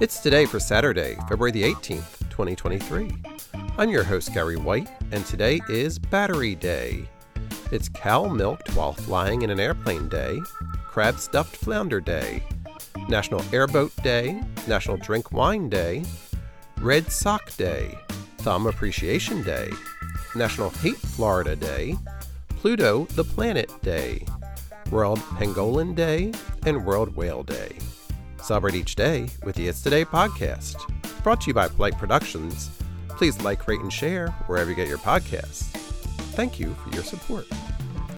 It's today for Saturday, February the 18th, 2023. I'm your host, Gary White, and today is Battery Day. It's cow milked while flying in an airplane day, crab stuffed flounder day, National Airboat Day, National Drink Wine Day, Red Sock Day, Thumb Appreciation Day, National Hate Florida Day, Pluto the Planet Day, World Pangolin Day, and World Whale Day. Celebrate each day with the It's Today podcast. Brought to you by Polite Productions. Please like, rate, and share wherever you get your podcasts. Thank you for your support.